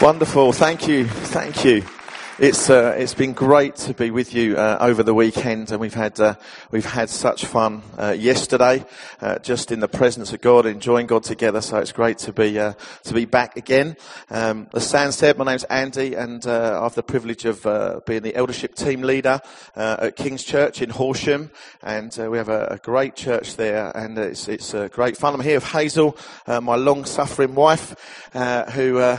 Wonderful. Thank you. Thank you. It's uh, it's been great to be with you uh, over the weekend, and we've had uh, we've had such fun uh, yesterday, uh, just in the presence of God, enjoying God together. So it's great to be uh, to be back again. Um, as Sam said, my name's Andy, and I have the privilege of being the eldership team leader at King's Church in Horsham, and we have a, a, great church there, and it's it's great fun. I'm here with Hazel, my long-suffering wife, who.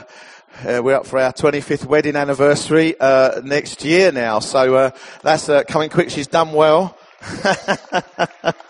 Uh, we're up for our 25th wedding anniversary uh, next year now, so uh, that's uh, coming quick. She's done well.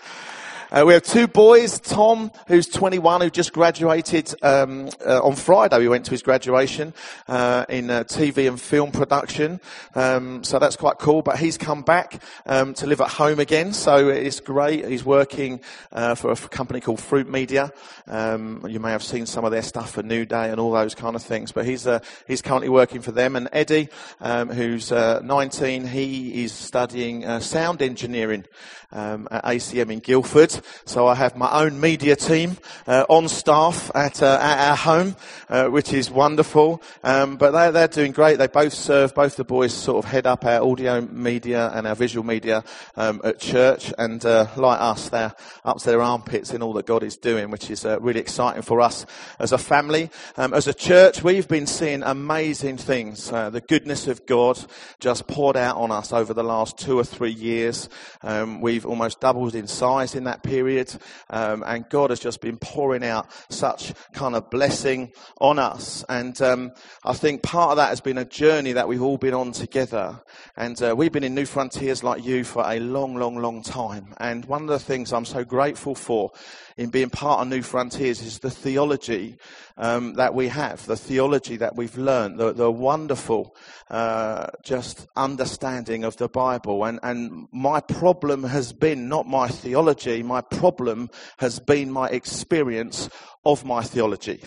Uh, we have two boys, Tom, who's 21, who just graduated um, uh, on Friday. We went to his graduation uh, in uh, TV and film production, um, so that's quite cool. But he's come back um, to live at home again, so it's great. He's working uh, for a company called Fruit Media. Um, you may have seen some of their stuff for New Day and all those kind of things. But he's uh, he's currently working for them. And Eddie, um, who's 19, he is studying sound engineering um, at ACM in Guildford. So I have my own media team uh, on staff at, uh, at our home, uh, which is wonderful. Um, but they're, they're doing great. They both serve, both the boys sort of head up our audio media and our visual media um, at church. And uh, like us, they're up to their armpits in all that God is doing, which is uh, really exciting for us as a family. Um, as a church, we've been seeing amazing things. Uh, the goodness of God just poured out on us over the last two or three years. Um, we've almost doubled in size in that period. Um, and God has just been pouring out such kind of blessing on us. And um, I think part of that has been a journey that we've all been on together. And uh, we've been in Newfrontiers like you for a long, long, long time. And one of the things I'm so grateful for in being part of Newfrontiers is the theology um, that we have, the theology that we've learned, the, the wonderful uh, just understanding of the Bible. And, and my problem has been not my theology, my problem has been my experience of my theology.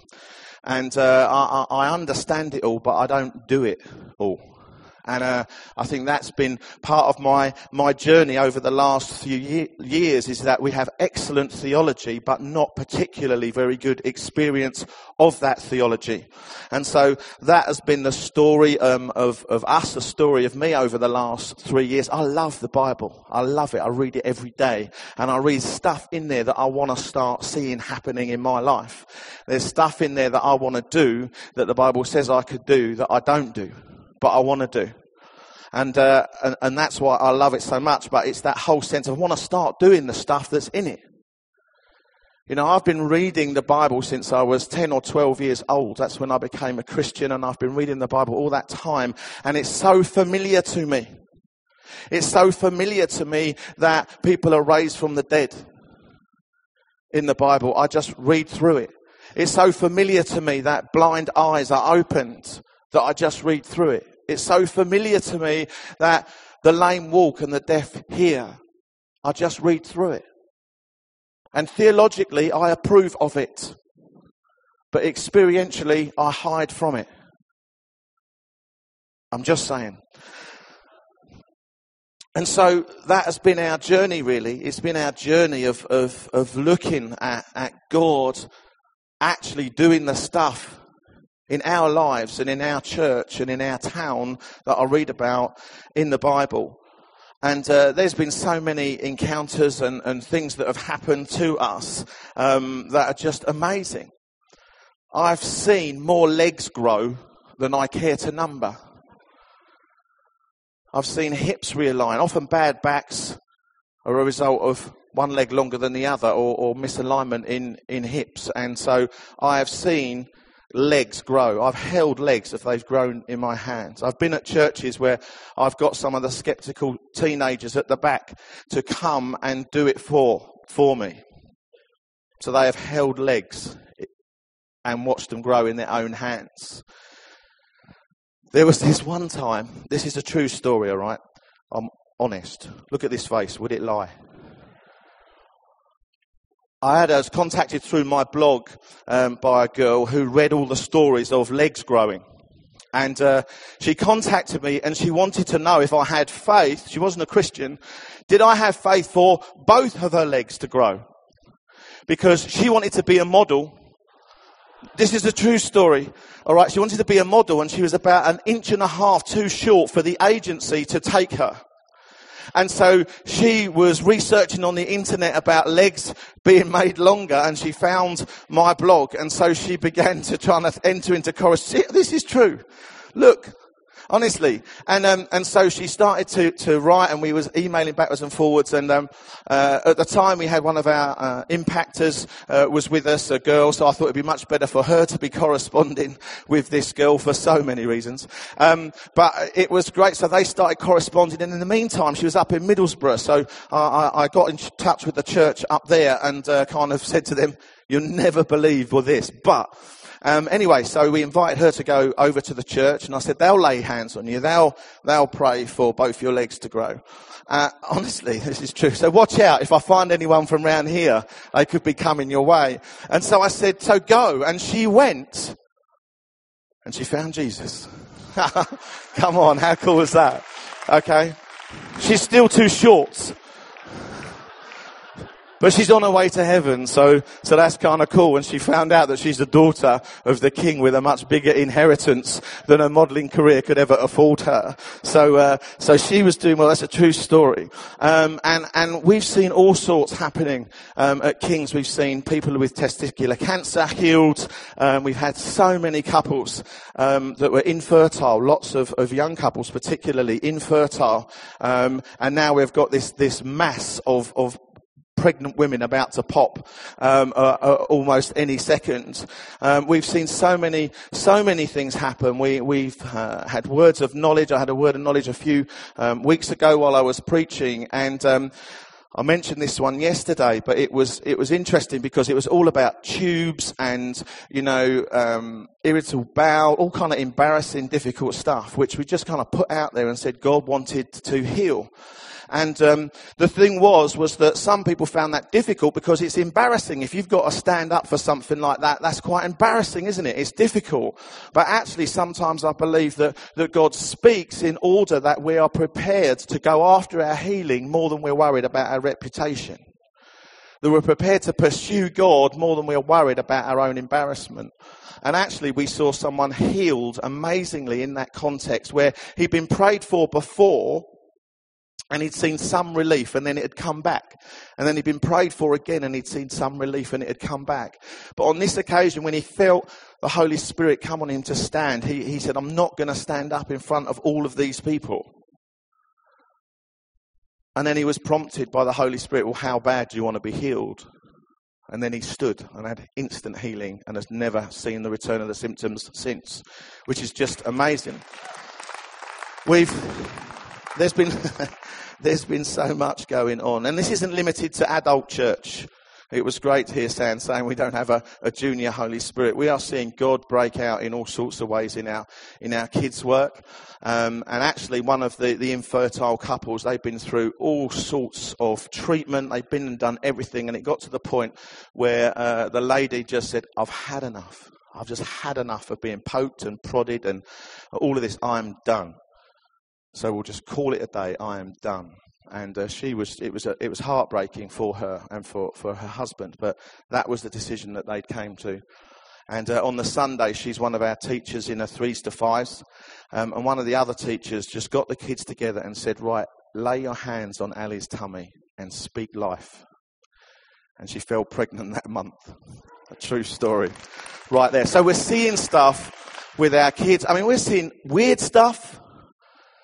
And uh, I, I understand it all, but I don't do it all. And uh, I think that's been part of my, my journey over the last few ye- years is that we have excellent theology, but not particularly very good experience of that theology. And so that has been the story um, of, of us, the story of me over the last three years. I love the Bible. I love it. I read it every day. And I read stuff in there that I want to start seeing happening in my life. There's stuff in there that I want to do that the Bible says I could do that I don't do but I want to do. And, uh, and, and that's why I love it so much. But it's that whole sense of I want to start doing the stuff that's in it. You know, I've been reading the Bible since I was 10 or 12 years old. That's when I became a Christian and I've been reading the Bible all that time and it's so familiar to me. It's so familiar to me that people are raised from the dead in the Bible. I just read through it. It's so familiar to me that blind eyes are opened that I just read through it. It's so familiar to me that the lame walk and the deaf hear. I just read through it. And theologically, I approve of it. But experientially, I hide from it. I'm just saying. And so that has been our journey, really. It's been our journey of, of, of looking at, at God actually doing the stuff in our lives and in our church and in our town that I read about in the Bible. And uh, there's been so many encounters and, and, things that have happened to us um, that are just amazing. I've seen more legs grow than I care to number. I've seen hips realign. Often bad backs are a result of one leg longer than the other or, or misalignment in, in hips. And so I have seen legs grow. I've held legs if they've grown in my hands. I've been at churches where I've got some of the skeptical teenagers at the back to come and do it for, for me. So they have held legs and watched them grow in their own hands. There was this one time, this is a true story, all right? I'm honest. Look at this face. Would it lie? I had us contacted through my blog um, by a girl who read all the stories of legs growing. And uh, she contacted me and she wanted to know if I had faith. She wasn't a Christian. Did I have faith for both of her legs to grow? Because she wanted to be a model This is a true story. All right, she wanted to be a model and she was about an inch and a half too short for the agency to take her. And so she was researching on the internet about legs being made longer and she found my blog. And so she began to try and enter into correspondence. This is true. Look, honestly. And um, and so she started to to write, and we was emailing backwards and forwards. And um, uh, at the time, we had one of our uh, impactors uh, was with us, a girl. So I thought it'd be much better for her to be corresponding with this girl for so many reasons. Um, but it was great. So they started corresponding, and in the meantime, she was up in Middlesbrough. So I, I got in touch with the church up there and uh, kind of said to them, "You'll never believe all this, but." Um, anyway, so we invited her to go over to the church, and I said they'll lay hands on you. They'll they'll pray for both your legs to grow. Uh, honestly, this is true. So watch out. If I find anyone from around here, they could be coming your way. And so I said, so go. And she went, and she found Jesus. Come on, how cool is that? Okay. She's still too short. But she's on her way to heaven, so, so that's kind of cool. And she found out that she's the daughter of the king with a much bigger inheritance than her modeling career could ever afford her. So, uh, so she was doing well. That's a true story. Um, and, and we've seen all sorts happening, um, at King's. We've seen people with testicular cancer healed. Um, we've had so many couples, um, that were infertile, lots of, of young couples particularly infertile. Um, and now we've got this, this mass of, of pregnant women about to pop um, uh, uh, almost any second. Um, we've seen so many, so many things happen. We, we've uh, had words of knowledge. I had a word of knowledge a few um, weeks ago while I was preaching, and um, I mentioned this one yesterday, but it was it was interesting because it was all about tubes and you know um, irritable bowel, all kind of embarrassing, difficult stuff, which we just kind of put out there and said God wanted to heal. And um, the thing was, was that some people found that difficult because it's embarrassing. If you've got to stand up for something like that, that's quite embarrassing, isn't it? It's difficult. But actually, sometimes I believe that, that God speaks in order that we are prepared to go after our healing more than we're worried about our reputation. That we're prepared to pursue God more than we're worried about our own embarrassment. And actually, we saw someone healed amazingly in that context where he'd been prayed for before, and he'd seen some relief and then it had come back. And then he'd been prayed for again and he'd seen some relief and it had come back. But on this occasion, when he felt the Holy Spirit come on him to stand, he, he said, I'm not going to stand up in front of all of these people. And then he was prompted by the Holy Spirit, well, how bad do you want to be healed? And then he stood and had instant healing and has never seen the return of the symptoms since, which is just amazing. We've, there's been, there's been so much going on. And this isn't limited to adult church. It was great to hear Sam saying we don't have a, a, junior Holy Spirit. We are seeing God break out in all sorts of ways in our in our kids' work. Um, and actually, one of the, the infertile couples, they've been through all sorts of treatment. They've been and done everything, and it got to the point where uh, the lady just said, "I've had enough. I've just had enough of being poked and prodded and all of this. I'm done." So we'll just call it a day. I am done. And uh, she was, it was, a, it was heartbreaking for her and for, for her husband, but that was the decision that they came to. And uh, on the Sunday, she's one of our teachers in a threes to fives. Um, and one of the other teachers just got the kids together and said, Right, lay your hands on Ali's tummy and speak life. And she fell pregnant that month. A true story. Right there. So we're seeing stuff with our kids. I mean, we're seeing weird stuff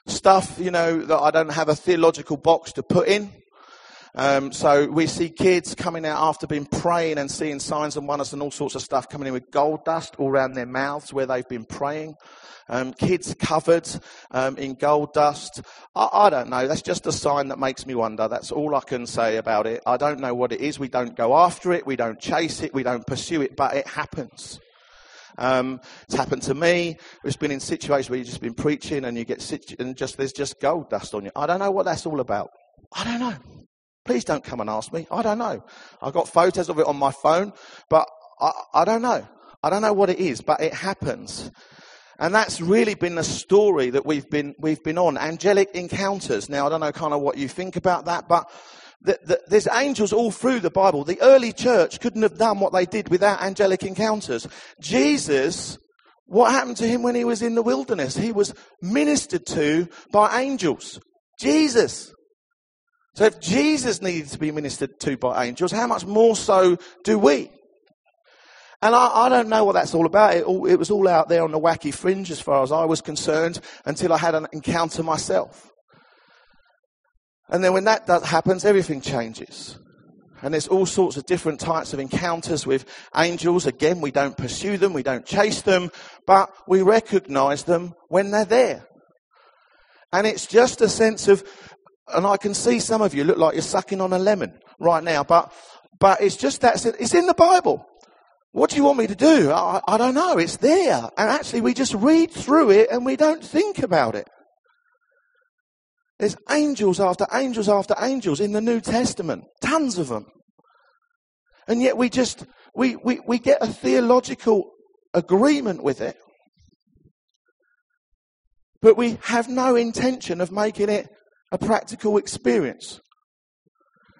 stuff, you know, that I don't have a theological box to put in. Um, so we see kids coming out after being praying and seeing signs and wonders and all sorts of stuff coming in with gold dust all around their mouths where they've been praying. Um, kids covered um, in gold dust. I, I, don't know. That's just a sign that makes me wonder. That's all I can say about it. I don't know what it is. We don't go after it. We don't chase it. We don't pursue it, but it happens. Um, it's happened to me. It's been in situations where you've just been preaching and you get situ- and just there's just gold dust on you. I don't know what that's all about. I don't know. Please don't come and ask me. I don't know. I've got photos of it on my phone, but I, I don't know. I don't know what it is, but it happens. And that's really been the story that we've been, we've been on. Angelic encounters. Now, I don't know kind of what you think about that, but that, that there's angels all through the Bible. The early church couldn't have done what they did without angelic encounters. Jesus, what happened to him when he was in the wilderness? He was ministered to by angels. Jesus. So if Jesus needed to be ministered to by angels, how much more so do we? And I, I, don't know what that's all about. It, all, it was all out there on the wacky fringe as far as I was concerned until I had an encounter myself. And then when that does, happens, everything changes. And there's all sorts of different types of encounters with angels. Again, we don't pursue them, we don't chase them, but we recognize them when they're there. And it's just a sense of, and I can see some of you look like you're sucking on a lemon right now, but, but it's just that, it's in the Bible. What do you want me to do? I, I don't know. It's there. And actually, we just read through it and we don't think about it. There's angels after angels after angels in the New Testament, tons of them. And yet we just, we, we, we get a theological agreement with it. But we have no intention of making it a practical experience.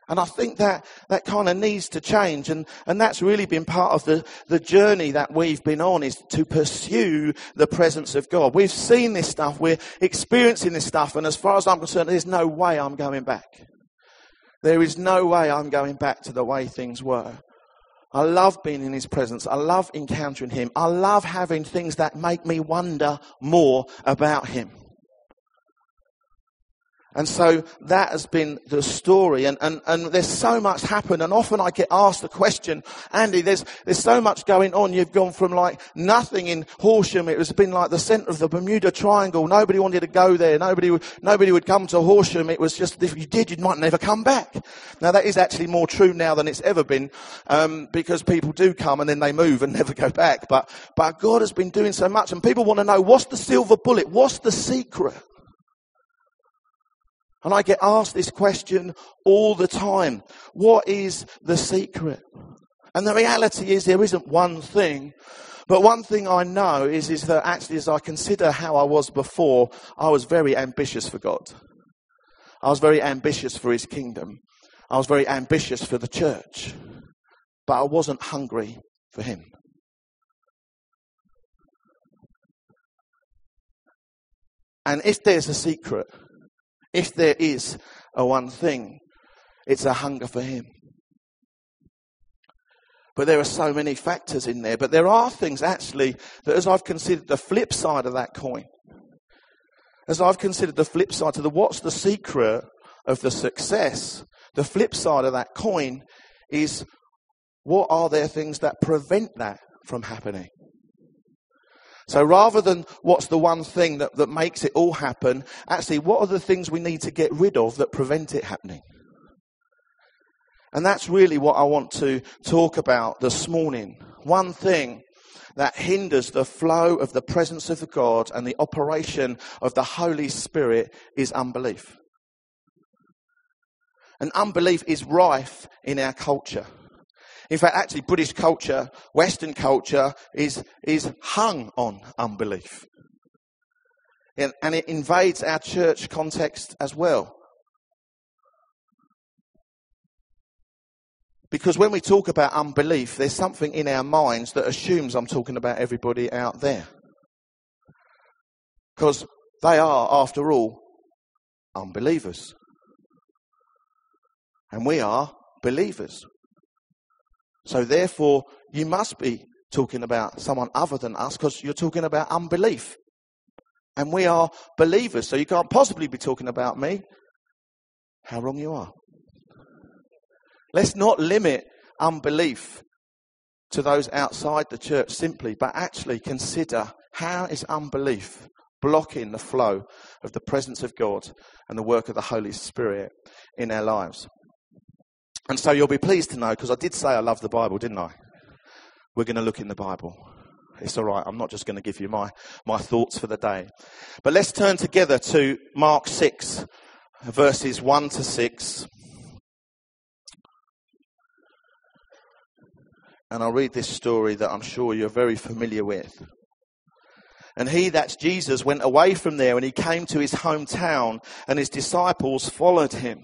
And I think that, that kind of needs to change. And, and that's really been part of the, the journey that we've been on is to pursue the presence of God. We've seen this stuff. We're experiencing this stuff. And as far as I'm concerned, there's no way I'm going back. There is no way I'm going back to the way things were. I love being in his presence. I love encountering him. I love having things that make me wonder more about him. And so that has been the story. And, and, and there's so much happened. And often I get asked the question, Andy, there's, there's so much going on. You've gone from like nothing in Horsham. It has been like the center of the Bermuda Triangle. Nobody wanted to go there. Nobody, nobody would come to Horsham. It was just, if you did, you might never come back. Now that is actually more true now than it's ever been, um, because people do come and then they move and never go back. But, but God has been doing so much and people want to know, what's the silver bullet? What's the secret? And I get asked this question all the time. What is the secret? And the reality is there isn't one thing. But one thing I know is, is that actually as I consider how I was before, I was very ambitious for God. I was very ambitious for his kingdom. I was very ambitious for the church. But I wasn't hungry for him. And if there's a secret, if there is a one thing, it's a hunger for Him. But there are so many factors in there. But there are things actually that, as I've considered the flip side of that coin, as I've considered the flip side to the what's the secret of the success, the flip side of that coin is what are there things that prevent that from happening? So rather than what's the one thing that, that makes it all happen, actually, what are the things we need to get rid of that prevent it happening? And that's really what I want to talk about this morning. One thing that hinders the flow of the presence of God and the operation of the Holy Spirit is unbelief. And unbelief is rife in our culture. In fact, actually, British culture, Western culture, is, is hung on unbelief. And, and it invades our church context as well. Because when we talk about unbelief, there's something in our minds that assumes I'm talking about everybody out there. Because they are, after all, unbelievers. And we are believers. So therefore, you must be talking about someone other than us because you're talking about unbelief. And we are believers, so you can't possibly be talking about me. How wrong you are. Let's not limit unbelief to those outside the church simply, but actually consider how is unbelief blocking the flow of the presence of God and the work of the Holy Spirit in our lives. And so you'll be pleased to know, because I did say I love the Bible, didn't I? We're going to look in the Bible. It's all right. I'm not just going to give you my, my thoughts for the day. But let's turn together to Mark 6, verses 1 to 6. And I'll read this story that I'm sure you're very familiar with. And he, that's Jesus, went away from there and he came to his hometown and his disciples followed him.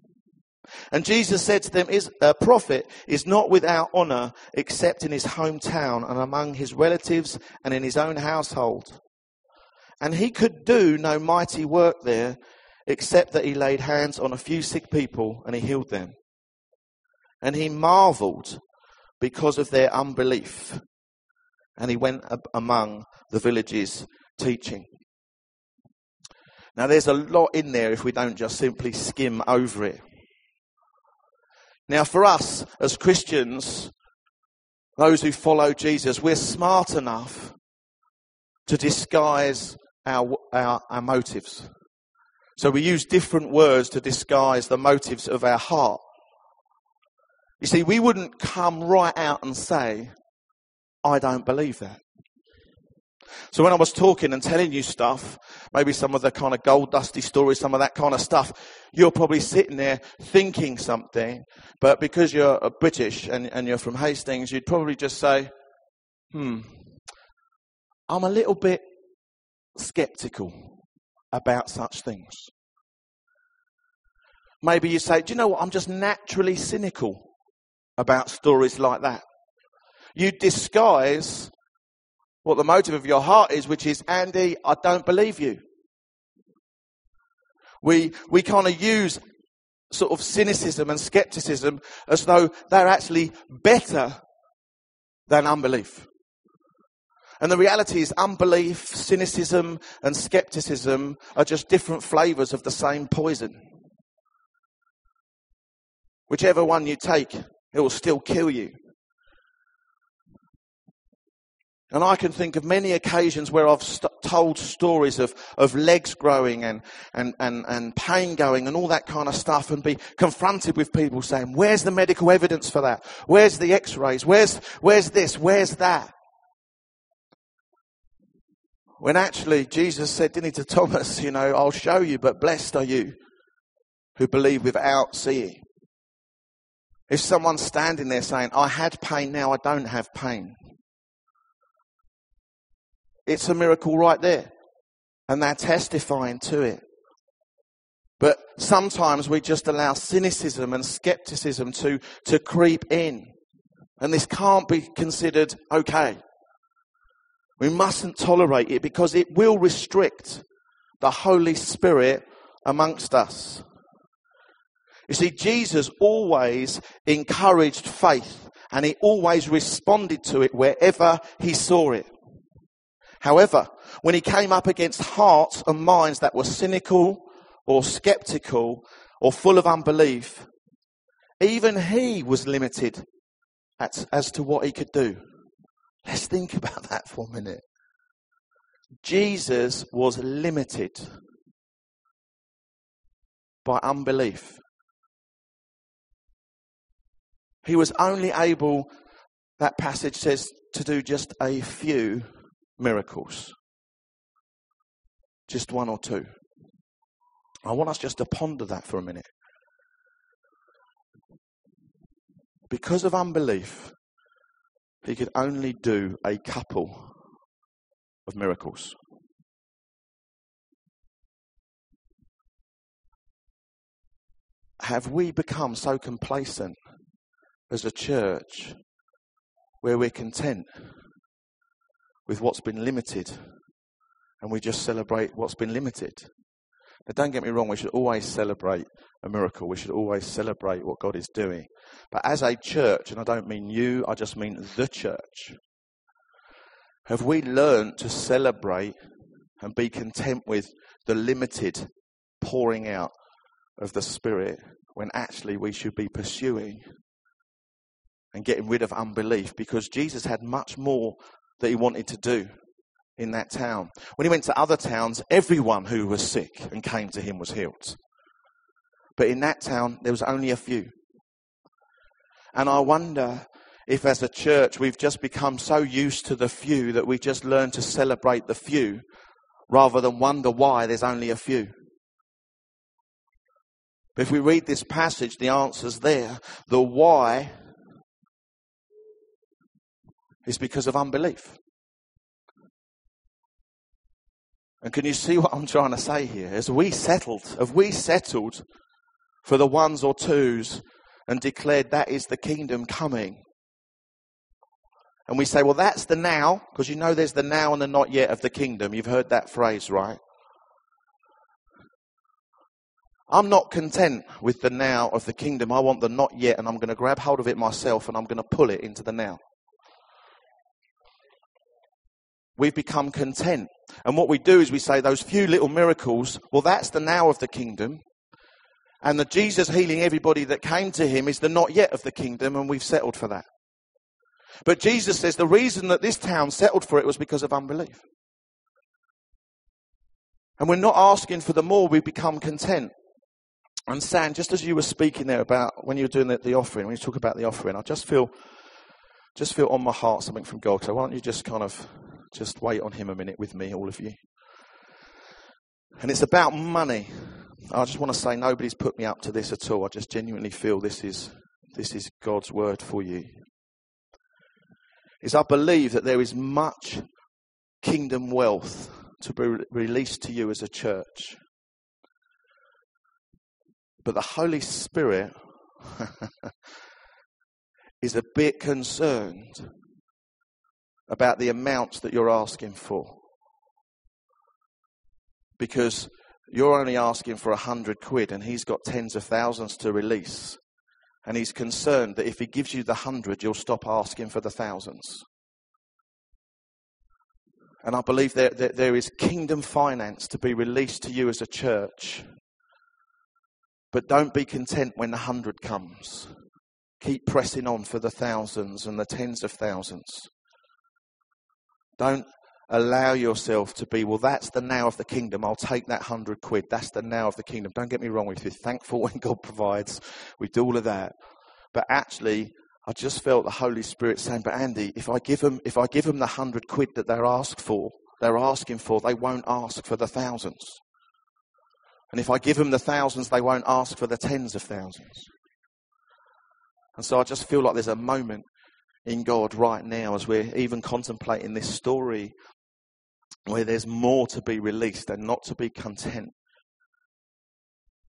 And Jesus said to them, A prophet is not without honor except in his hometown and among his relatives and in his own household. And he could do no mighty work there except that he laid hands on a few sick people and he healed them. And he marveled because of their unbelief. And he went among the villages teaching. Now, there's a lot in there if we don't just simply skim over it. Now, for us as Christians, those who follow Jesus, we're smart enough to disguise our, our, our motives. So we use different words to disguise the motives of our heart. You see, we wouldn't come right out and say, I don't believe that. So when I was talking and telling you stuff, maybe some of the kind of gold dusty stories, some of that kind of stuff, you're probably sitting there thinking something, but because you're British and, and you're from Hastings, you'd probably just say, hmm, I'm a little bit skeptical about such things. Maybe you say, do you know what? I'm just naturally cynical about stories like that. You disguise what the motive of your heart is, which is, Andy, I don't believe you. We, we kind of use sort of cynicism and skepticism as though they're actually better than unbelief. And the reality is, unbelief, cynicism, and skepticism are just different flavors of the same poison. Whichever one you take, it will still kill you. And I can think of many occasions where I've st- told stories of, of legs growing and, and, and, and pain going and all that kind of stuff and be confronted with people saying, where's the medical evidence for that? Where's the x-rays? Where's, where's this? Where's that? When actually Jesus said, didn't he, to Thomas, you know, I'll show you, but blessed are you who believe without seeing. If someone's standing there saying, I had pain, now I don't have pain. It's a miracle right there. And they're testifying to it. But sometimes we just allow cynicism and skepticism to, to creep in. And this can't be considered okay. We mustn't tolerate it because it will restrict the Holy Spirit amongst us. You see, Jesus always encouraged faith and he always responded to it wherever he saw it. However, when he came up against hearts and minds that were cynical or skeptical or full of unbelief, even he was limited as, as to what he could do. Let's think about that for a minute. Jesus was limited by unbelief. He was only able, that passage says, to do just a few miracles. Just one or two. I want us just to ponder that for a minute. Because of unbelief, he could only do a couple of miracles. Have we become so complacent as a church where we're content with what's been limited and we just celebrate what's been limited. But don't get me wrong, we should always celebrate a miracle. We should always celebrate what God is doing. But as a church, and I don't mean you, I just mean the church, have we learned to celebrate and be content with the limited pouring out of the Spirit when actually we should be pursuing and getting rid of unbelief because Jesus had much more that he wanted to do in that town. When he went to other towns, everyone who was sick and came to him was healed. But in that town, there was only a few. And I wonder if as a church we've just become so used to the few that we just learn to celebrate the few rather than wonder why there's only a few. But if we read this passage, the answer's there. The why is because of unbelief. And can you see what I'm trying to say here? As we settled, have we settled for the ones or twos and declared that is the kingdom coming? And we say, well, that's the now, because you know there's the now and the not yet of the kingdom. You've heard that phrase, right? I'm not content with the now of the kingdom. I want the not yet, and I'm going to grab hold of it myself and I'm going to pull it into the now. We've become content. And what we do is we say those few little miracles, well, that's the now of the kingdom. And the Jesus healing everybody that came to him is the not yet of the kingdom, and we've settled for that. But Jesus says the reason that this town settled for it was because of unbelief. And we're not asking for the more, we become content. And Sam, just as you were speaking there about when you were doing the, the offering, when you talk about the offering, I just feel, just feel on my heart something from God. So why don't you just kind of just wait on Him a minute with me, all of you. And it's about money. I just want to say nobody's put me up to this at all. I just genuinely feel this is this is God's word for you. Is I believe that there is much kingdom wealth to be released to you as a church. But the Holy Spirit is a bit concerned about the amounts that you're asking for. Because you're only asking for a hundred quid and he's got tens of thousands to release. And he's concerned that if he gives you the hundred, you'll stop asking for the thousands. And I believe that there, there is kingdom finance to be released to you as a church but don't be content when the hundred comes. Keep pressing on for the thousands and the tens of thousands. Don't allow yourself to be, well, that's the now of the kingdom. I'll take that hundred quid. That's the now of the kingdom. Don't get me wrong, we're thankful when God provides. We do all of that. But actually, I just felt the Holy Spirit saying, but Andy, if I give them, if I give them the hundred quid that they're asked for, they're asking for, they won't ask for the thousands. And if I give them the thousands, they won't ask for the tens of thousands. And so I just feel like there's a moment in God right now as we're even contemplating this story where there's more to be released and not to be content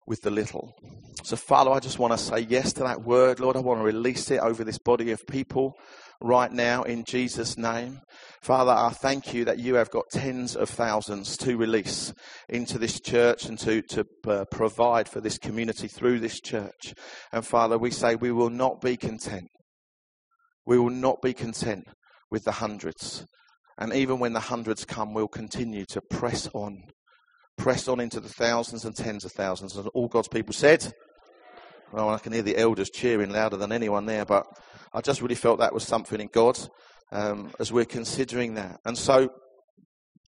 with the little. So, Father, I just want to say yes to that word. Lord, I want to release it over this body of people right now in Jesus' name. Father, I thank you that you have got tens of thousands to release into this church and to, to uh, provide for this community through this church. And Father, we say we will not be content. We will not be content with the hundreds. And even when the hundreds come, we'll continue to press on press on into the thousands and tens of thousands. And all God's people said, well, I can hear the elders cheering louder than anyone there, but I just really felt that was something in God um, as we're considering that. And so,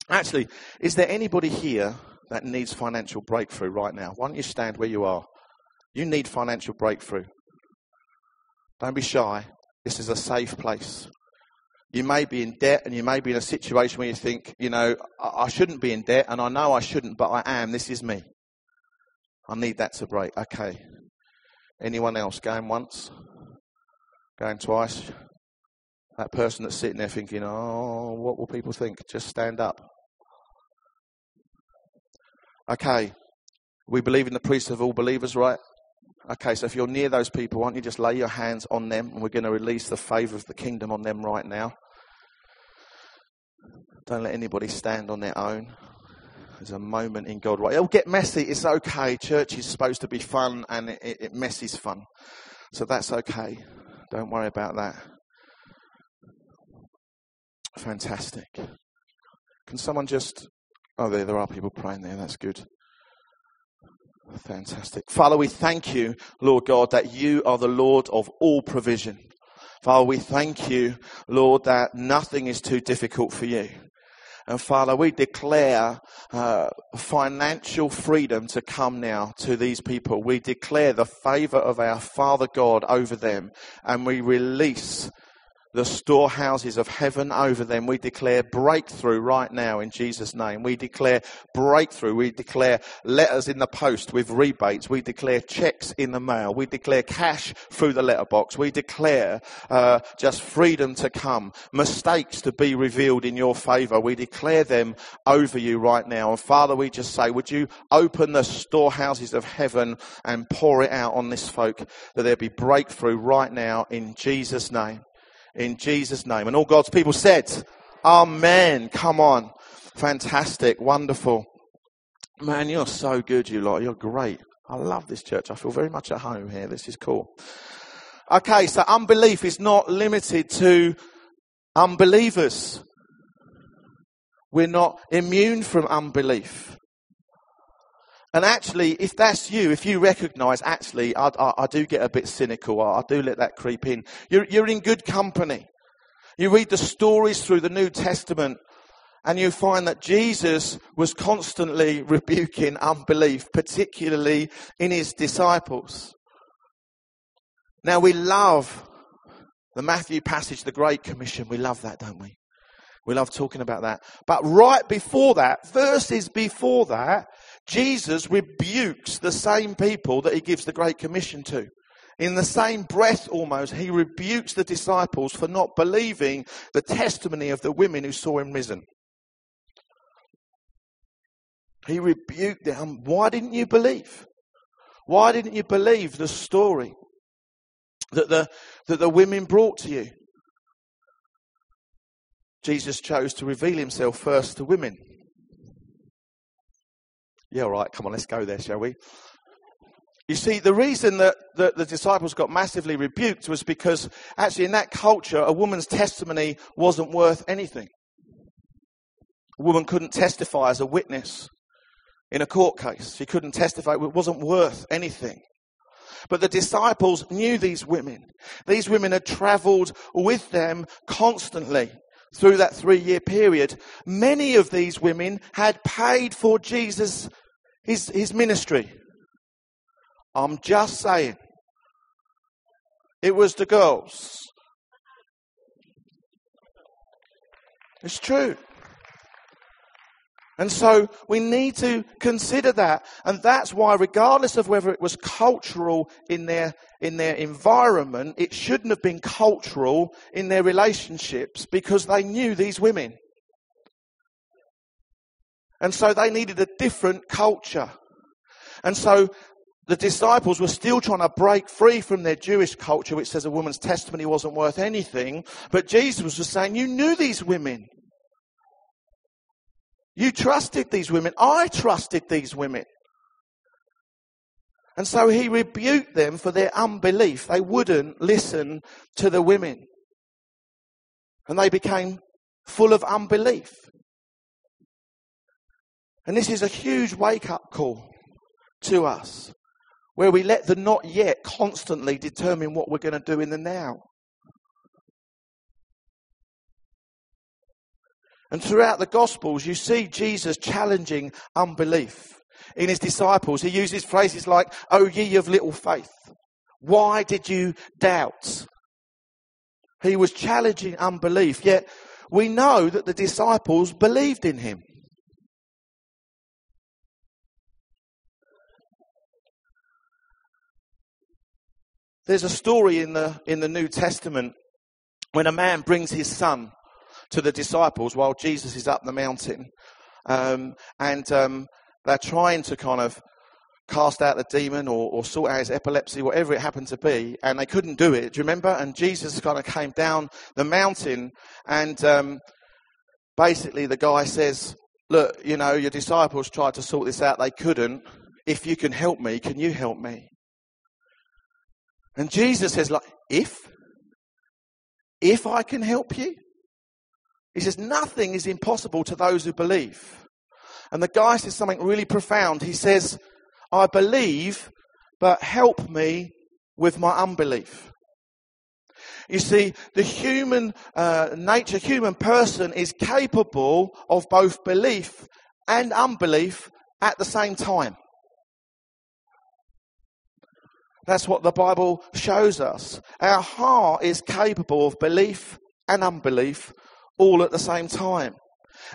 actually, is there anybody here that needs financial breakthrough right now? Why don't you stand where you are? You need financial breakthrough. Don't be shy. This is a safe place. You may be in debt and you may be in a situation where you think, you know, I shouldn't be in debt and I know I shouldn't, but I am. This is me. I need that to break. Okay. Anyone else going once? Going twice? That person that's sitting there thinking, oh, what will people think? Just stand up. Okay. We believe in the priesthood of all believers, right? Okay, so if you're near those people, why don't you just lay your hands on them and we're going to release the favor of the kingdom on them right now. Don't let anybody stand on their own. There's a moment in God. Right, it'll get messy. It's okay. Church is supposed to be fun, and it, it, it mess is fun, so that's okay. Don't worry about that. Fantastic. Can someone just? Oh, there there are people praying there. That's good. Fantastic. Father, we thank you, Lord God, that you are the Lord of all provision. Father, we thank you, Lord, that nothing is too difficult for you. And Father, we declare uh, financial freedom to come now to these people. We declare the favor of our Father God over them, and we release the storehouses of heaven over them. We declare breakthrough right now in Jesus' name. We declare breakthrough. We declare letters in the post with rebates. We declare checks in the mail. We declare cash through the letterbox. We declare uh, just freedom to come, mistakes to be revealed in your favor. We declare them over you right now. And Father, we just say, would you open the storehouses of heaven and pour it out on this folk that there be breakthrough right now in Jesus' name in Jesus' name. And all God's people said, Amen. Come on. Fantastic. Wonderful. Man, you're so good, you lot. You're great. I love this church. I feel very much at home here. This is cool. Okay, so unbelief is not limited to unbelievers. We're not immune from unbelief. And actually, if that's you, if you recognize, actually, I, I, I do get a bit cynical. I, I do let that creep in. You're, you're in good company. You read the stories through the New Testament and you find that Jesus was constantly rebuking unbelief, particularly in his disciples. Now we love the Matthew passage, the Great Commission. We love that, don't we? We love talking about that. But right before that, verses before that, Jesus rebukes the same people that he gives the Great Commission to. In the same breath, almost, he rebukes the disciples for not believing the testimony of the women who saw him risen. He rebuked them. Why didn't you believe? Why didn't you believe the story that the, that the women brought to you? Jesus chose to reveal himself first to women. Yeah, all right, come on, let's go there, shall we? You see, the reason that, that the disciples got massively rebuked was because actually in that culture, a woman's testimony wasn't worth anything. A woman couldn't testify as a witness in a court case. She couldn't testify. It wasn't worth anything. But the disciples knew these women. These women had traveled with them constantly through that three year period. Many of these women had paid for Jesus' his, his ministry. I'm just saying. It was the girls. It's true. And so we need to consider that. And that's why, regardless of whether it was cultural in their, in their environment, it shouldn't have been cultural in their relationships because they knew these women. And so they needed a different culture. And so the disciples were still trying to break free from their Jewish culture, which says a woman's testimony wasn't worth anything. But Jesus was saying, You knew these women. You trusted these women. I trusted these women. And so he rebuked them for their unbelief. They wouldn't listen to the women. And they became full of unbelief. And this is a huge wake up call to us where we let the not yet constantly determine what we're going to do in the now. And throughout the Gospels, you see Jesus challenging unbelief. In his disciples, he uses phrases like, Oh, ye of little faith, why did you doubt? He was challenging unbelief, yet we know that the disciples believed in him. There's a story in the, in the New Testament when a man brings his son to the disciples while Jesus is up the mountain. Um, and um, they're trying to kind of cast out the demon or, or, sort out his epilepsy, whatever it happened to be, and they couldn't do it. Do you remember? And Jesus kind of came down the mountain, and um, basically the guy says, Look, you know, your disciples tried to sort this out, they couldn't. If you can help me, can you help me? And Jesus says, like, if? If I can help you? He says, nothing is impossible to those who believe. And the guy says something really profound. He says, I believe, but help me with my unbelief. You see, the human uh, nature, human person is capable of both belief and unbelief at the same time. That's what the Bible shows us. Our heart is capable of belief and unbelief all at the same time.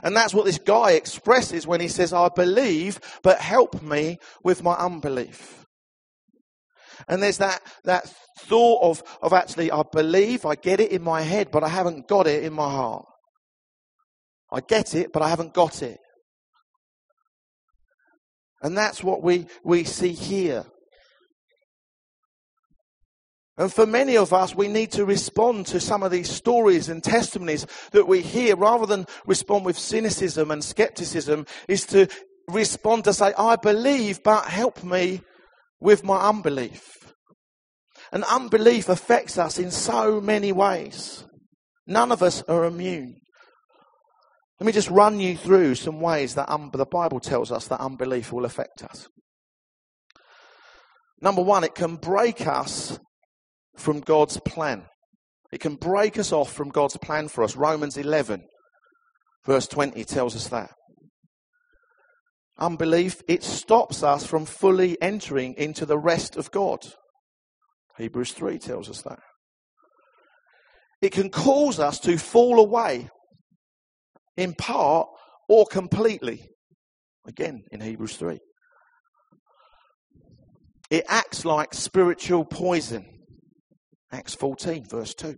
And that's what this guy expresses when he says, I believe, but help me with my unbelief. And there's that, that thought of, of actually, I believe, I get it in my head, but I haven't got it in my heart. I get it, but I haven't got it. And that's what we, we see here. And for many of us, we need to respond to some of these stories and testimonies that we hear rather than respond with cynicism and skepticism, is to respond to say, I believe, but help me with my unbelief. And unbelief affects us in so many ways. None of us are immune. Let me just run you through some ways that um, the Bible tells us that unbelief will affect us. Number one, it can break us from God's plan. It can break us off from God's plan for us. Romans 11, verse 20 tells us that. Unbelief, it stops us from fully entering into the rest of God. Hebrews 3 tells us that. It can cause us to fall away in part or completely. Again, in Hebrews 3. It acts like spiritual poison. Acts 14, verse 2.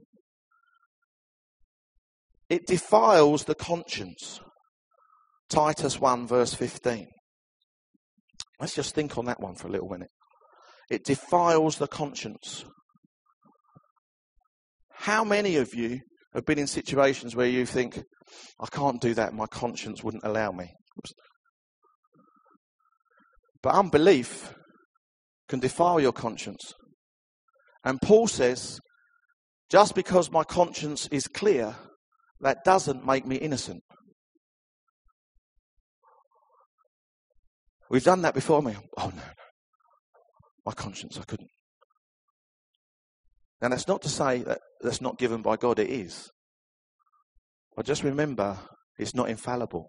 It defiles the conscience. Titus 1, verse 15. Let's just think on that one for a little minute. It defiles the conscience. How many of you have been in situations where you think, I can't do that, my conscience wouldn't allow me? But unbelief can defile your conscience. And Paul says, just because my conscience is clear, that doesn't make me innocent. We've done that before me. Oh, no, no. My conscience, I couldn't. Now that's not to say that that's not given by God, it is. But just remember, it's not infallible.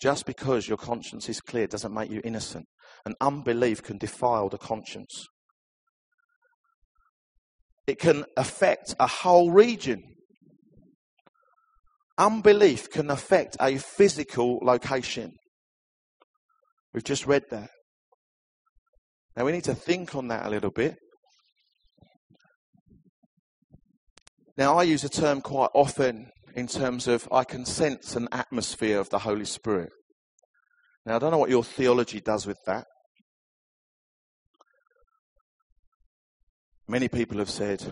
Just because your conscience is clear doesn't make you innocent. And unbelief can defile the conscience. It can affect a whole region. Unbelief can affect a physical location. We've just read that. Now we need to think on that a little bit. Now I use a term quite often in terms of I can sense an atmosphere of the Holy Spirit. Now I don't know what your theology does with that. Many people have said,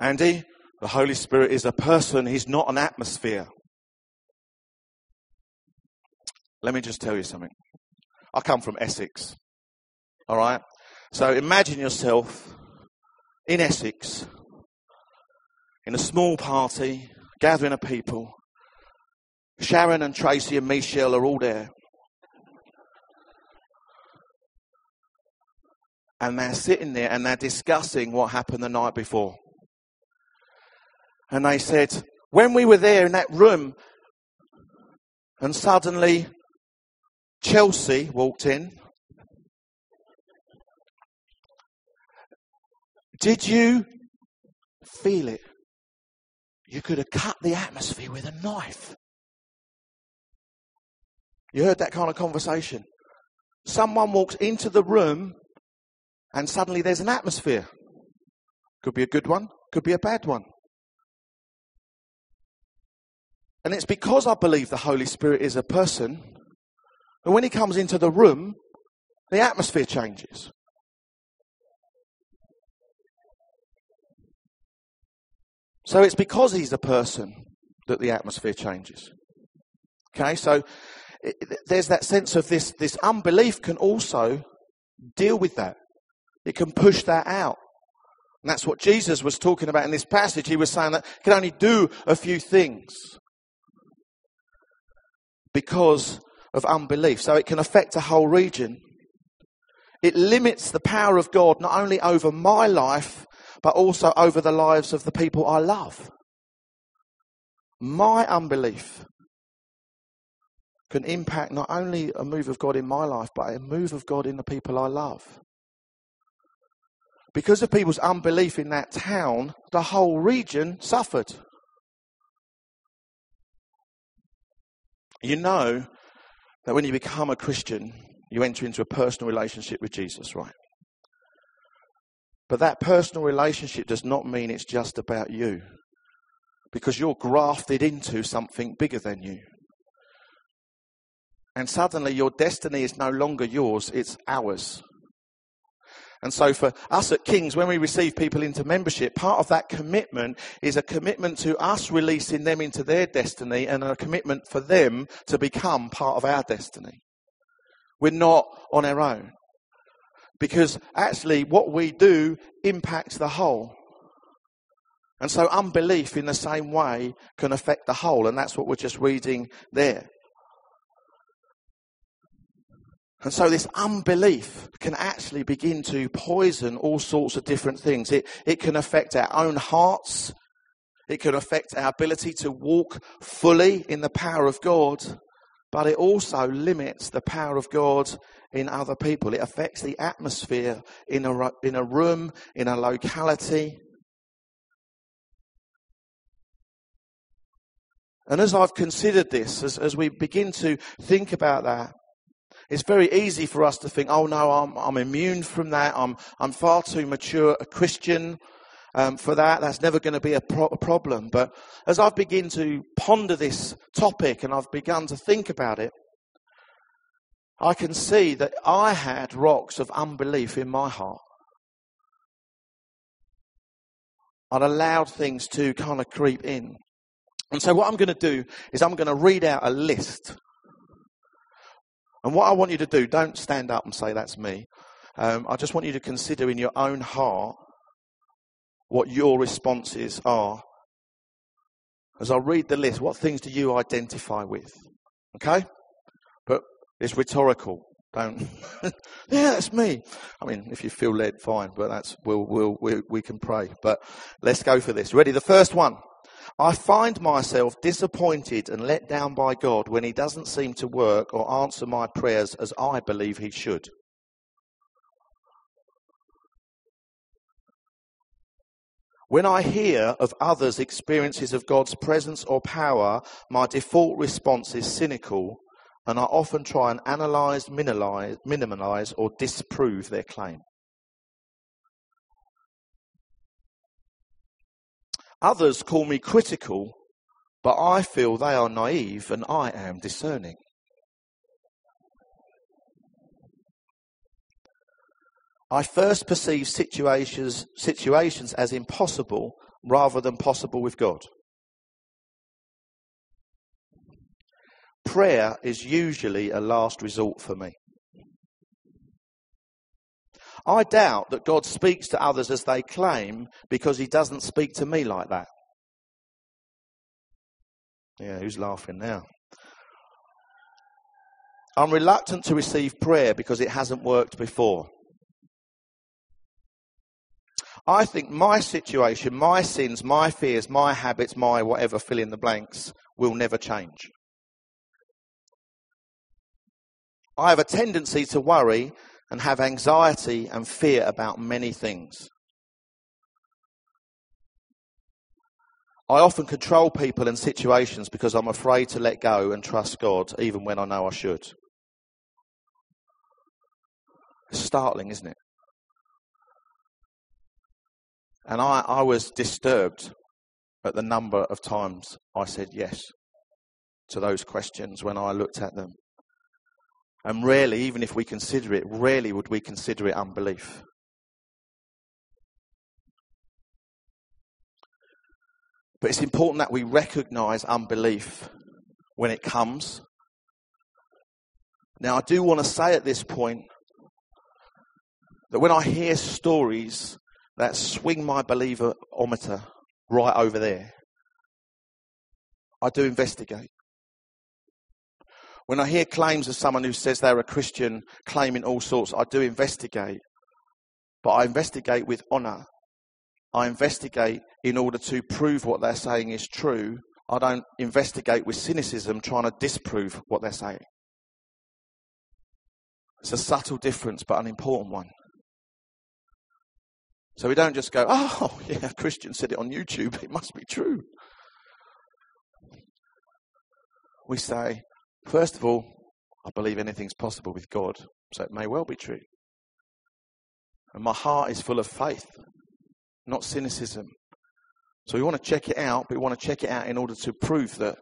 Andy, the Holy Spirit is a person, he's not an atmosphere. Let me just tell you something. I come from Essex. All right? So imagine yourself in Essex, in a small party, gathering of people. Sharon and Tracy and Michelle are all there. And they're sitting there and they're discussing what happened the night before. And they said, when we were there in that room, and suddenly Chelsea walked in. Did you feel it? You could have cut the atmosphere with a knife. You heard that kind of conversation. Someone walks into the room and suddenly there's an atmosphere. Could be a good one, could be a bad one. And it's because I believe the Holy Spirit is a person, and when he comes into the room, the atmosphere changes. So it's because he's a person that the atmosphere changes. Okay, so it, there's that sense of this, this unbelief can also deal with that. It can push that out. And that's what Jesus was talking about in this passage. He was saying that can only do a few things because of unbelief. So it can affect a whole region. It limits the power of God not only over my life, but also over the lives of the people I love. My unbelief can impact not only a move of God in my life, but a move of God in the people I love. Because of people's unbelief in that town, the whole region suffered. You know that when you become a Christian, you enter into a personal relationship with Jesus, right? But that personal relationship does not mean it's just about you. Because you're grafted into something bigger than you. And suddenly your destiny is no longer yours, it's ours. And so for us at Kings, when we receive people into membership, part of that commitment is a commitment to us releasing them into their destiny and a commitment for them to become part of our destiny. We're not on our own. Because actually what we do impacts the whole. And so unbelief in the same way can affect the whole. And that's what we're just reading there. And so this unbelief can actually begin to poison all sorts of different things. It, it can affect our own hearts. It can affect our ability to walk fully in the power of God. But it also limits the power of God in other people. It affects the atmosphere in a, in a room, in a locality. And as I've considered this, as, as we begin to think about that, it's very easy for us to think, oh no, I'm, I'm immune from that. I'm, I'm far too mature a Christian um, for that. That's never going to be a, pro- a problem. But as I've begun to ponder this topic and I've begun to think about it, I can see that I had rocks of unbelief in my heart. I'd allowed things to kind of creep in. And so what I'm going to do is I'm going to read out a list and what I want you to do, don't stand up and say, that's me. Um, I just want you to consider in your own heart what your responses are. As I read the list, what things do you identify with? Okay? But it's rhetorical. Don't. yeah, that's me. I mean, if you feel led, fine. But that's we'll, we'll, we we can pray. But let's go for this. Ready? The first one. I find myself disappointed and let down by God when He doesn't seem to work or answer my prayers as I believe He should. When I hear of others' experiences of God's presence or power, my default response is cynical, and I often try and analyze, minimize, or disprove their claim. Others call me critical, but I feel they are naive and I am discerning. I first perceive situations, situations as impossible rather than possible with God. Prayer is usually a last resort for me. I doubt that God speaks to others as they claim because he doesn't speak to me like that. Yeah, who's laughing now? I'm reluctant to receive prayer because it hasn't worked before. I think my situation, my sins, my fears, my habits, my whatever, fill in the blanks, will never change. I have a tendency to worry and have anxiety and fear about many things. I often control people and situations because I'm afraid to let go and trust God even when I know I should. It's startling, isn't it? And I, I was disturbed at the number of times I said yes to those questions when I looked at them. And rarely, even if we consider it, rarely would we consider it unbelief. But it's important that we recognize unbelief when it comes. Now, I do want to say at this point that when I hear stories that swing my believerometer right over there, I do investigate. When I hear claims of someone who says they're a Christian, claiming all sorts, I do investigate. But I investigate with honor. I investigate in order to prove what they're saying is true. I don't investigate with cynicism trying to disprove what they're saying. It's a subtle difference, but an important one. So we don't just go, oh, yeah, Christian said it on YouTube, it must be true. We say, first of all, I believe anything's possible with God, so it may well be true. And my heart is full of faith, not cynicism. So we want to check it out, but we want to check it out in order to prove that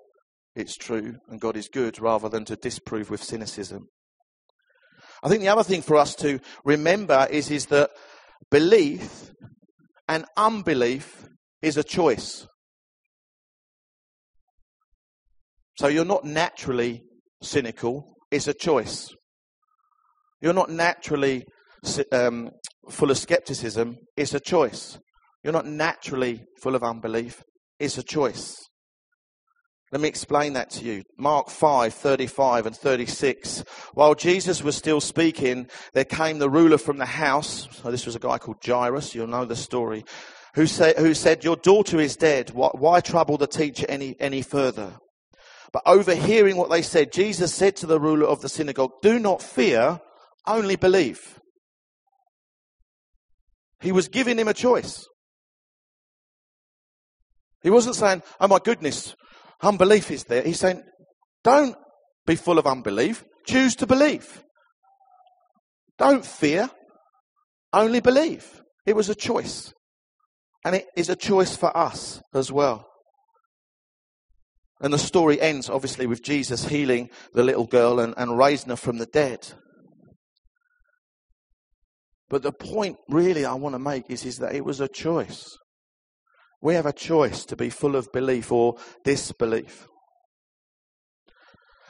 it's true and God is good rather than to disprove with cynicism. I think the other thing for us to remember is, is that belief and unbelief is a choice. So you're not naturally cynical, it's a choice. You're not naturally um, full of skepticism, it's a choice. You're not naturally full of unbelief, it's a choice. Let me explain that to you. Mark 5, 35 and 36. While Jesus was still speaking, there came the ruler from the house. So this was a guy called Jairus. You'll know the story. Who said, who said Your daughter is dead. Why, why trouble the teacher any, any further? But overhearing what they said, Jesus said to the ruler of the synagogue, Do not fear, only believe. He was giving him a choice. He wasn't saying, Oh my goodness, Unbelief is there. He's saying, don't be full of unbelief. Choose to believe. Don't fear. Only believe. It was a choice. And it is a choice for us as well. And the story ends, obviously, with Jesus healing the little girl and, and raising her from the dead. But the point really I want to make is, is that it was a choice. We have a choice to be full of belief or disbelief.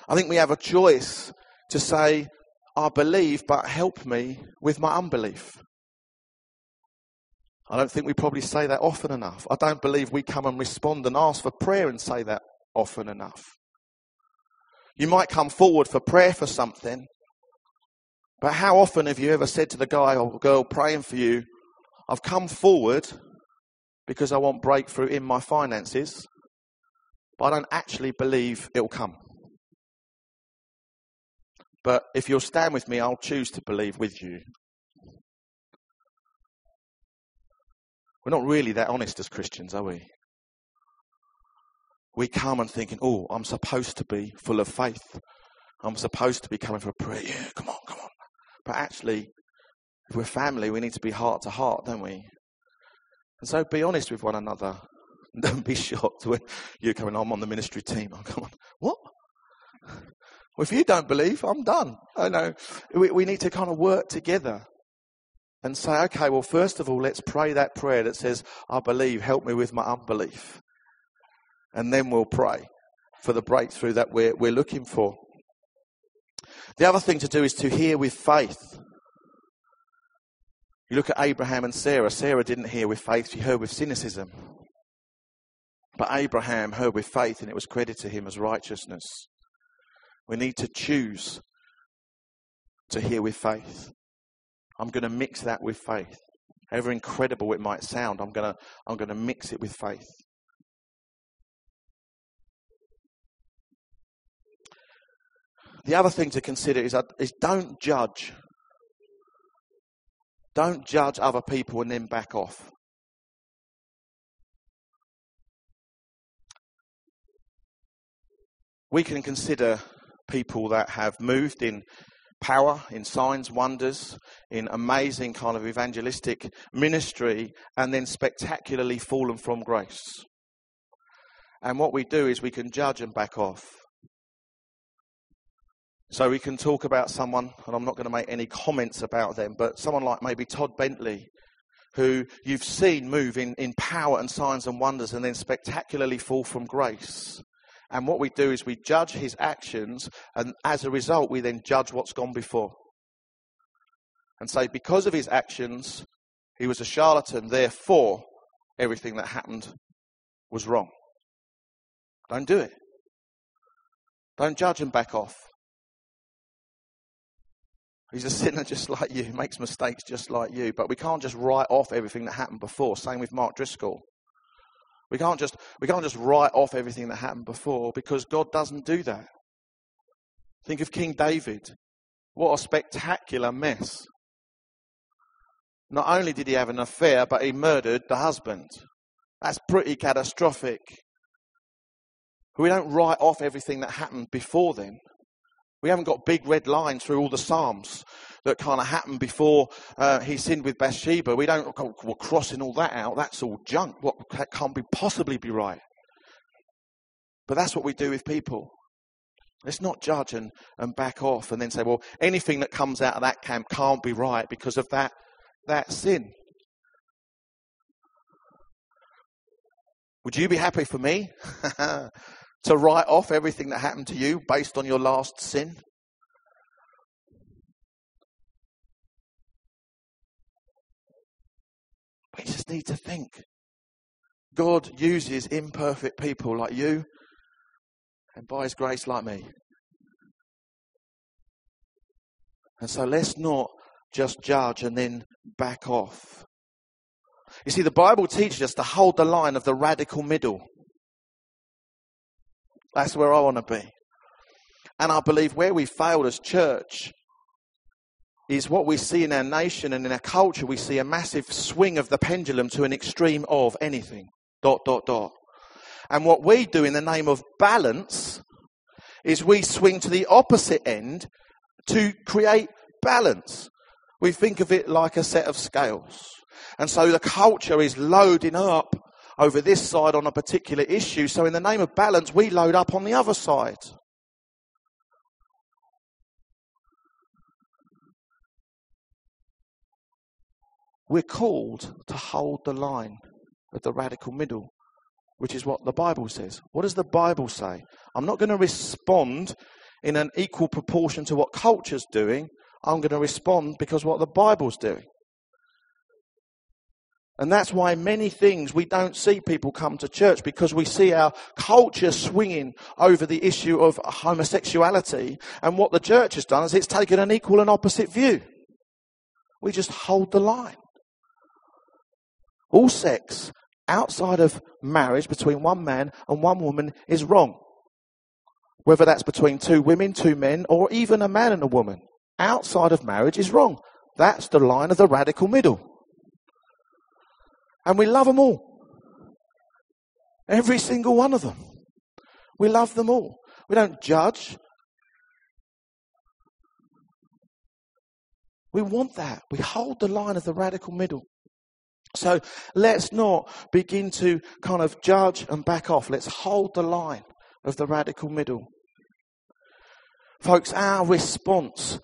I think we have a choice to say, I believe, but help me with my unbelief. I don't think we probably say that often enough. I don't believe we come and respond and ask for prayer and say that often enough. You might come forward for prayer for something, but how often have you ever said to the guy or girl praying for you, I've come forward because I want breakthrough in my finances, but I don't actually believe it'll come. But if you'll stand with me, I'll choose to believe with you. We're not really that honest as Christians, are we? We come and thinking, oh, I'm supposed to be full of faith. I'm supposed to be coming for a prayer. Yeah, come on, come on. But actually, if we're family, we need to be heart to heart, don't we? And so be honest with one another. Don't be shocked when you're coming, I'm on the ministry team. Oh, I'm going, what? Well, if you don't believe, I'm done. I know. We, we need to kind of work together and say, okay, well, first of all, let's pray that prayer that says, I believe, help me with my unbelief. And then we'll pray for the breakthrough that we're, we're looking for. The other thing to do is to hear with faith. You look at Abraham and Sarah. Sarah didn't hear with faith, she heard with cynicism. But Abraham heard with faith and it was credited to him as righteousness. We need to choose to hear with faith. I'm going to mix that with faith. However incredible it might sound, I'm going to, I'm going to mix it with faith. The other thing to consider is, don't judge don't judge other people and then back off. We can consider people that have moved in power, in signs, wonders, in amazing kind of evangelistic ministry, and then spectacularly fallen from grace. And what we do is we can judge and back off. So we can talk about someone, and I'm not going to make any comments about them, but someone like maybe Todd Bentley, who you've seen move in, in power and signs and wonders and then spectacularly fall from grace. And what we do is we judge his actions, and as a result, we then judge what's gone before. And say, because of his actions, he was a charlatan, therefore, everything that happened was wrong. Don't do it. Don't judge and back off. He's a sinner just like you, makes mistakes just like you. But we can't just write off everything that happened before. Same with Mark Driscoll. We can't just we can't just write off everything that happened before because God doesn't do that. Think of King David. What a spectacular mess. Not only did he have an affair, but he murdered the husband. That's pretty catastrophic. We don't write off everything that happened before then. We haven't got big red lines through all the Psalms that kind of happened before uh, he sinned with Bathsheba. We don't, we're crossing all that out. That's all junk. What, that can't be possibly be right. But that's what we do with people. Let's not judge and, and back off and then say, well, anything that comes out of that camp can't be right because of that, that sin. Would you be happy for me to write off everything that happened to you based on your last sin? We just need to think. God uses imperfect people like you and by His grace like me. And so let's not just judge and then back off. You see, the Bible teaches us to hold the line of the radical middle. That's where I want to be. And I believe where we failed as church is what we see in our nation and in our culture. We see a massive swing of the pendulum to an extreme of anything. Dot, dot, dot. And what we do in the name of balance is we swing to the opposite end to create balance. We think of it like a set of scales. And so the culture is loading up over this side on a particular issue. So in the name of balance, we load up on the other side. We're called to hold the line of the radical middle which is what the Bible says. What does the Bible say? I'm not going to respond in an equal proportion to what culture's doing. I'm going to respond because what the Bible's doing. And that's why many things we don't see people come to church because we see our culture swinging over the issue of homosexuality. And what the church has done is it's taken an equal and opposite view. We just hold the line. All sex outside of marriage between one man and one woman is wrong. Whether that's between two women, two men, or even a man and a woman. Outside of marriage is wrong. That's the line of the radical middle. And we love them all. Every single one of them. We love them all. We don't judge. We want that. We hold the line of the radical middle. So let's not begin to kind of judge and back off. Let's hold the line of the radical middle. Folks, our response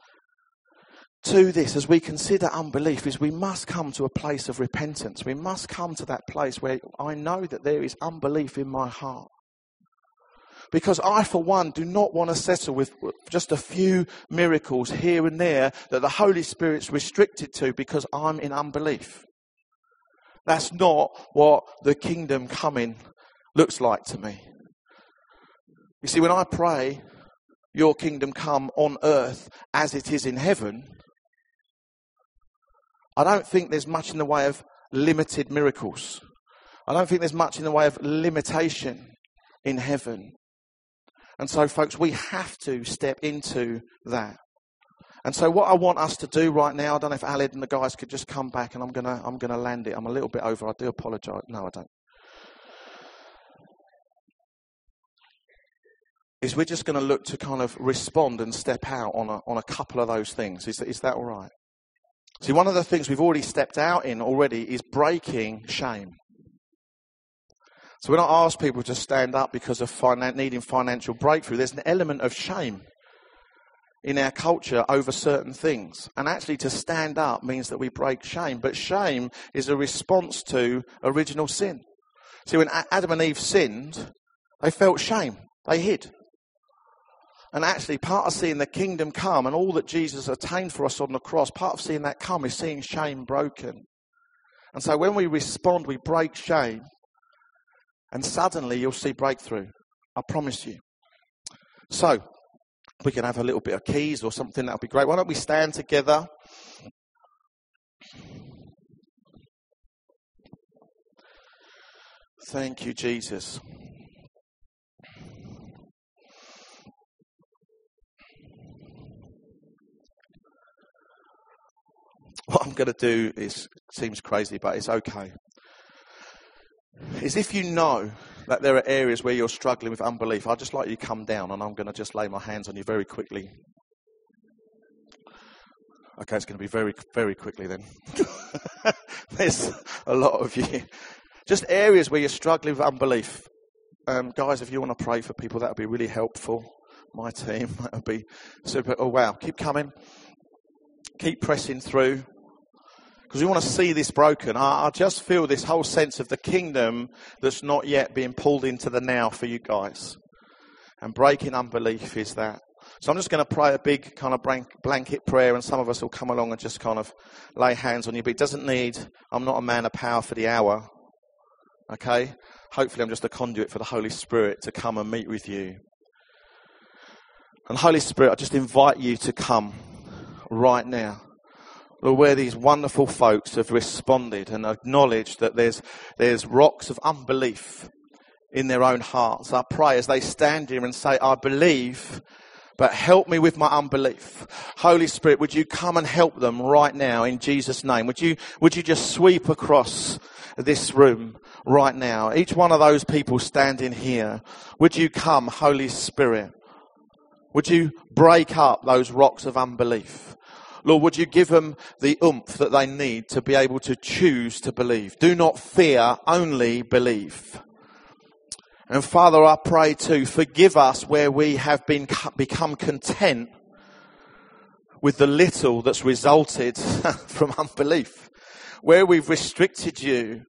to this as we consider unbelief is we must come to a place of repentance. We must come to that place where I know that there is unbelief in my heart. Because I, for one, do not want to settle with just a few miracles here and there that the Holy Spirit's restricted to because I'm in unbelief. That's not what the kingdom coming looks like to me. You see, when I pray, your kingdom come on earth as it is in heaven, I don't think there's much in the way of limited miracles. I don't think there's much in the way of limitation in heaven. And so, folks, we have to step into that. And so what I want us to do right now, I don't know if Alid and the guys could just come back and I'm gonna I'm gonna land it. I'm a little bit over. I do apologise. No, I don't. Is we're just going to look to kind of respond and step out on a, on a couple of those things. Is, is that all right? See, one of the things we've already stepped out in already is breaking shame. So when I ask people to stand up because of finan- needing financial breakthrough, there's an element of shame in our culture over certain things. And actually, to stand up means that we break shame. But shame is a response to original sin. See, when Adam and Eve sinned, they felt shame. They hid. And actually, part of seeing the kingdom come and all that Jesus attained for us on the cross, part of seeing that come is seeing shame broken. And so when we respond, we break shame. And suddenly you'll see breakthrough. I promise you. So, we can have a little bit of keys or something, that would be great. Why don't we stand together? Thank you, Jesus. What I'm going to do is seems crazy, but it's okay. Is if you know that there are areas where you're struggling with unbelief, I'd just like you to come down and I'm going to just lay my hands on you very quickly. Okay, it's going to be very, very quickly then. There's a lot of you. Just areas where you're struggling with unbelief. Um, guys, if you want to pray for people, that would be really helpful. My team, that would be super. Oh, wow. Keep coming. Keep pressing through. Because we want to see this broken. I, I just feel this whole sense of the kingdom that's not yet being pulled into the now for you guys. And breaking unbelief is that. So I'm just going to pray a big kind of blanket prayer, and some of us will come along and just kind of lay hands on you. But it doesn't need, I'm not a man of power for the hour. Okay? Hopefully, I'm just a conduit for the Holy Spirit to come and meet with you. And Holy Spirit, I just invite you to come right now. Where these wonderful folks have responded and acknowledged that there's, there's rocks of unbelief in their own hearts. I pray as they stand here and say, I believe, but help me with my unbelief. Holy Spirit, would you come and help them right now in Jesus' name? Would you, would you just sweep across this room right now? Each one of those people standing here, would you come, Holy Spirit? Would you break up those rocks of unbelief? Lord, would you give them the oomph that they need to be able to choose to believe? Do not fear, only believe. And Father, I pray too, forgive us where we have been, become content with the little that's resulted from unbelief. Where we've restricted you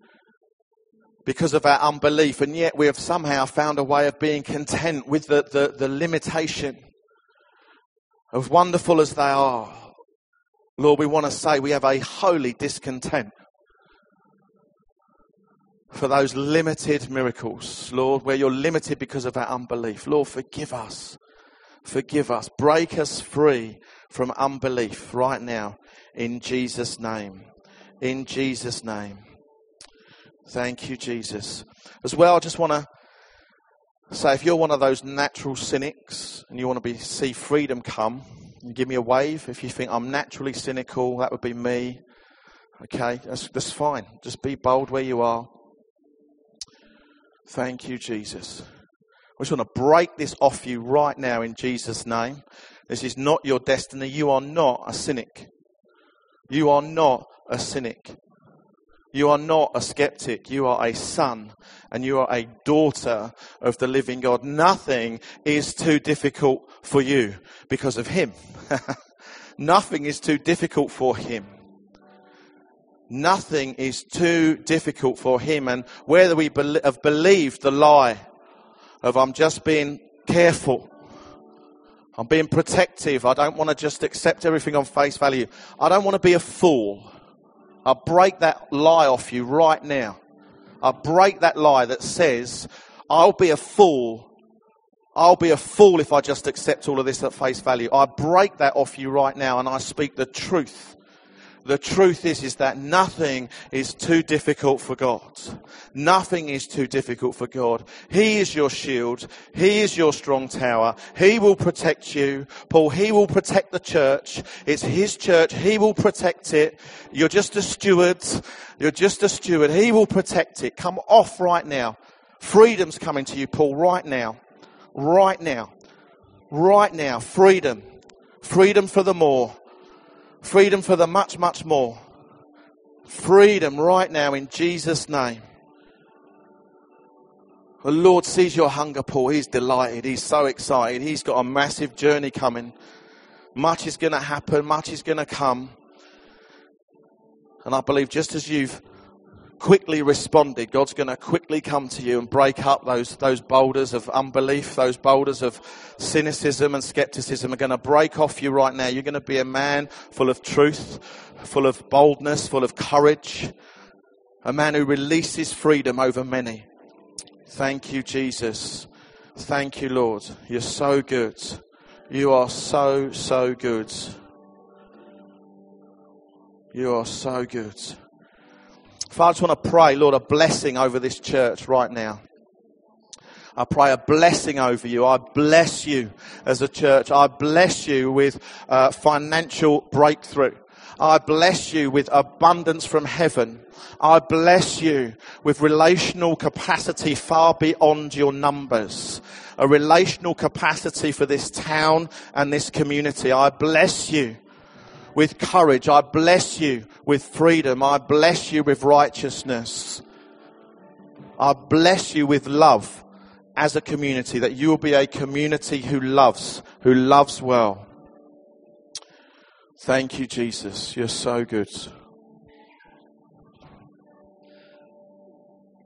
because of our unbelief, and yet we have somehow found a way of being content with the, the, the limitation of wonderful as they are. Lord, we want to say we have a holy discontent for those limited miracles, Lord, where you're limited because of our unbelief. Lord, forgive us. Forgive us. Break us free from unbelief right now in Jesus' name. In Jesus' name. Thank you, Jesus. As well, I just want to say if you're one of those natural cynics and you want to be see freedom come, give me a wave. If you think I'm naturally cynical, that would be me. Okay, that's, that's fine. Just be bold where you are. Thank you, Jesus. I just want to break this off you right now in Jesus' name. This is not your destiny. You are not a cynic. You are not a cynic. You are not a skeptic. You are a son and you are a daughter of the living God. Nothing is too difficult for you because of Him. Nothing is too difficult for Him. Nothing is too difficult for him. And whether we have believed the lie of I'm just being careful, I'm being protective, I don't want to just accept everything on face value, I don't want to be a fool. I break that lie off you right now. I break that lie that says, I'll be a fool. I'll be a fool if I just accept all of this at face value. I break that off you right now and I speak the truth the truth is, is that nothing is too difficult for God. Nothing is too difficult for God. He is your shield. He is your strong tower. He will protect you. Paul, He will protect the church. It's His church. He will protect it. You're just a steward. You're just a steward. He will protect it. Come off right now. Freedom's coming to you, Paul, right now. Right now. Right now. Freedom. Freedom for the more. Freedom for the much, much more. Freedom right now in Jesus' name. The Lord sees your hunger, Paul. He's delighted. He's so excited. He's got a massive journey coming. Much is going to happen. Much is going to come. And I believe just as you've quickly responded, God's going to quickly come to you and break up those, those boulders of unbelief, those boulders of cynicism and skepticism are going to break off you right now. You're going to be a man full of truth, full of boldness, full of courage, a man who releases freedom over many. Thank you, Jesus. Thank you, Lord. You're so good. You are so, so good. You are so good. Father, I just want to pray, Lord, a blessing over this church right now. I pray a blessing over you. I bless you as a church. I bless you with uh, financial breakthrough. I bless you with abundance from heaven. I bless you with relational capacity far beyond your numbers. A relational capacity for this town and this community. I bless you with courage. I bless you with freedom. I bless you with righteousness. I bless you with love as a community, that you will be a community who loves, who loves well. Thank you, Jesus. You're so good.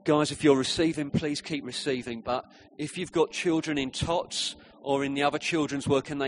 Guys, if you're receiving, please keep receiving. But if you've got children in TOTS or in the other children's work and they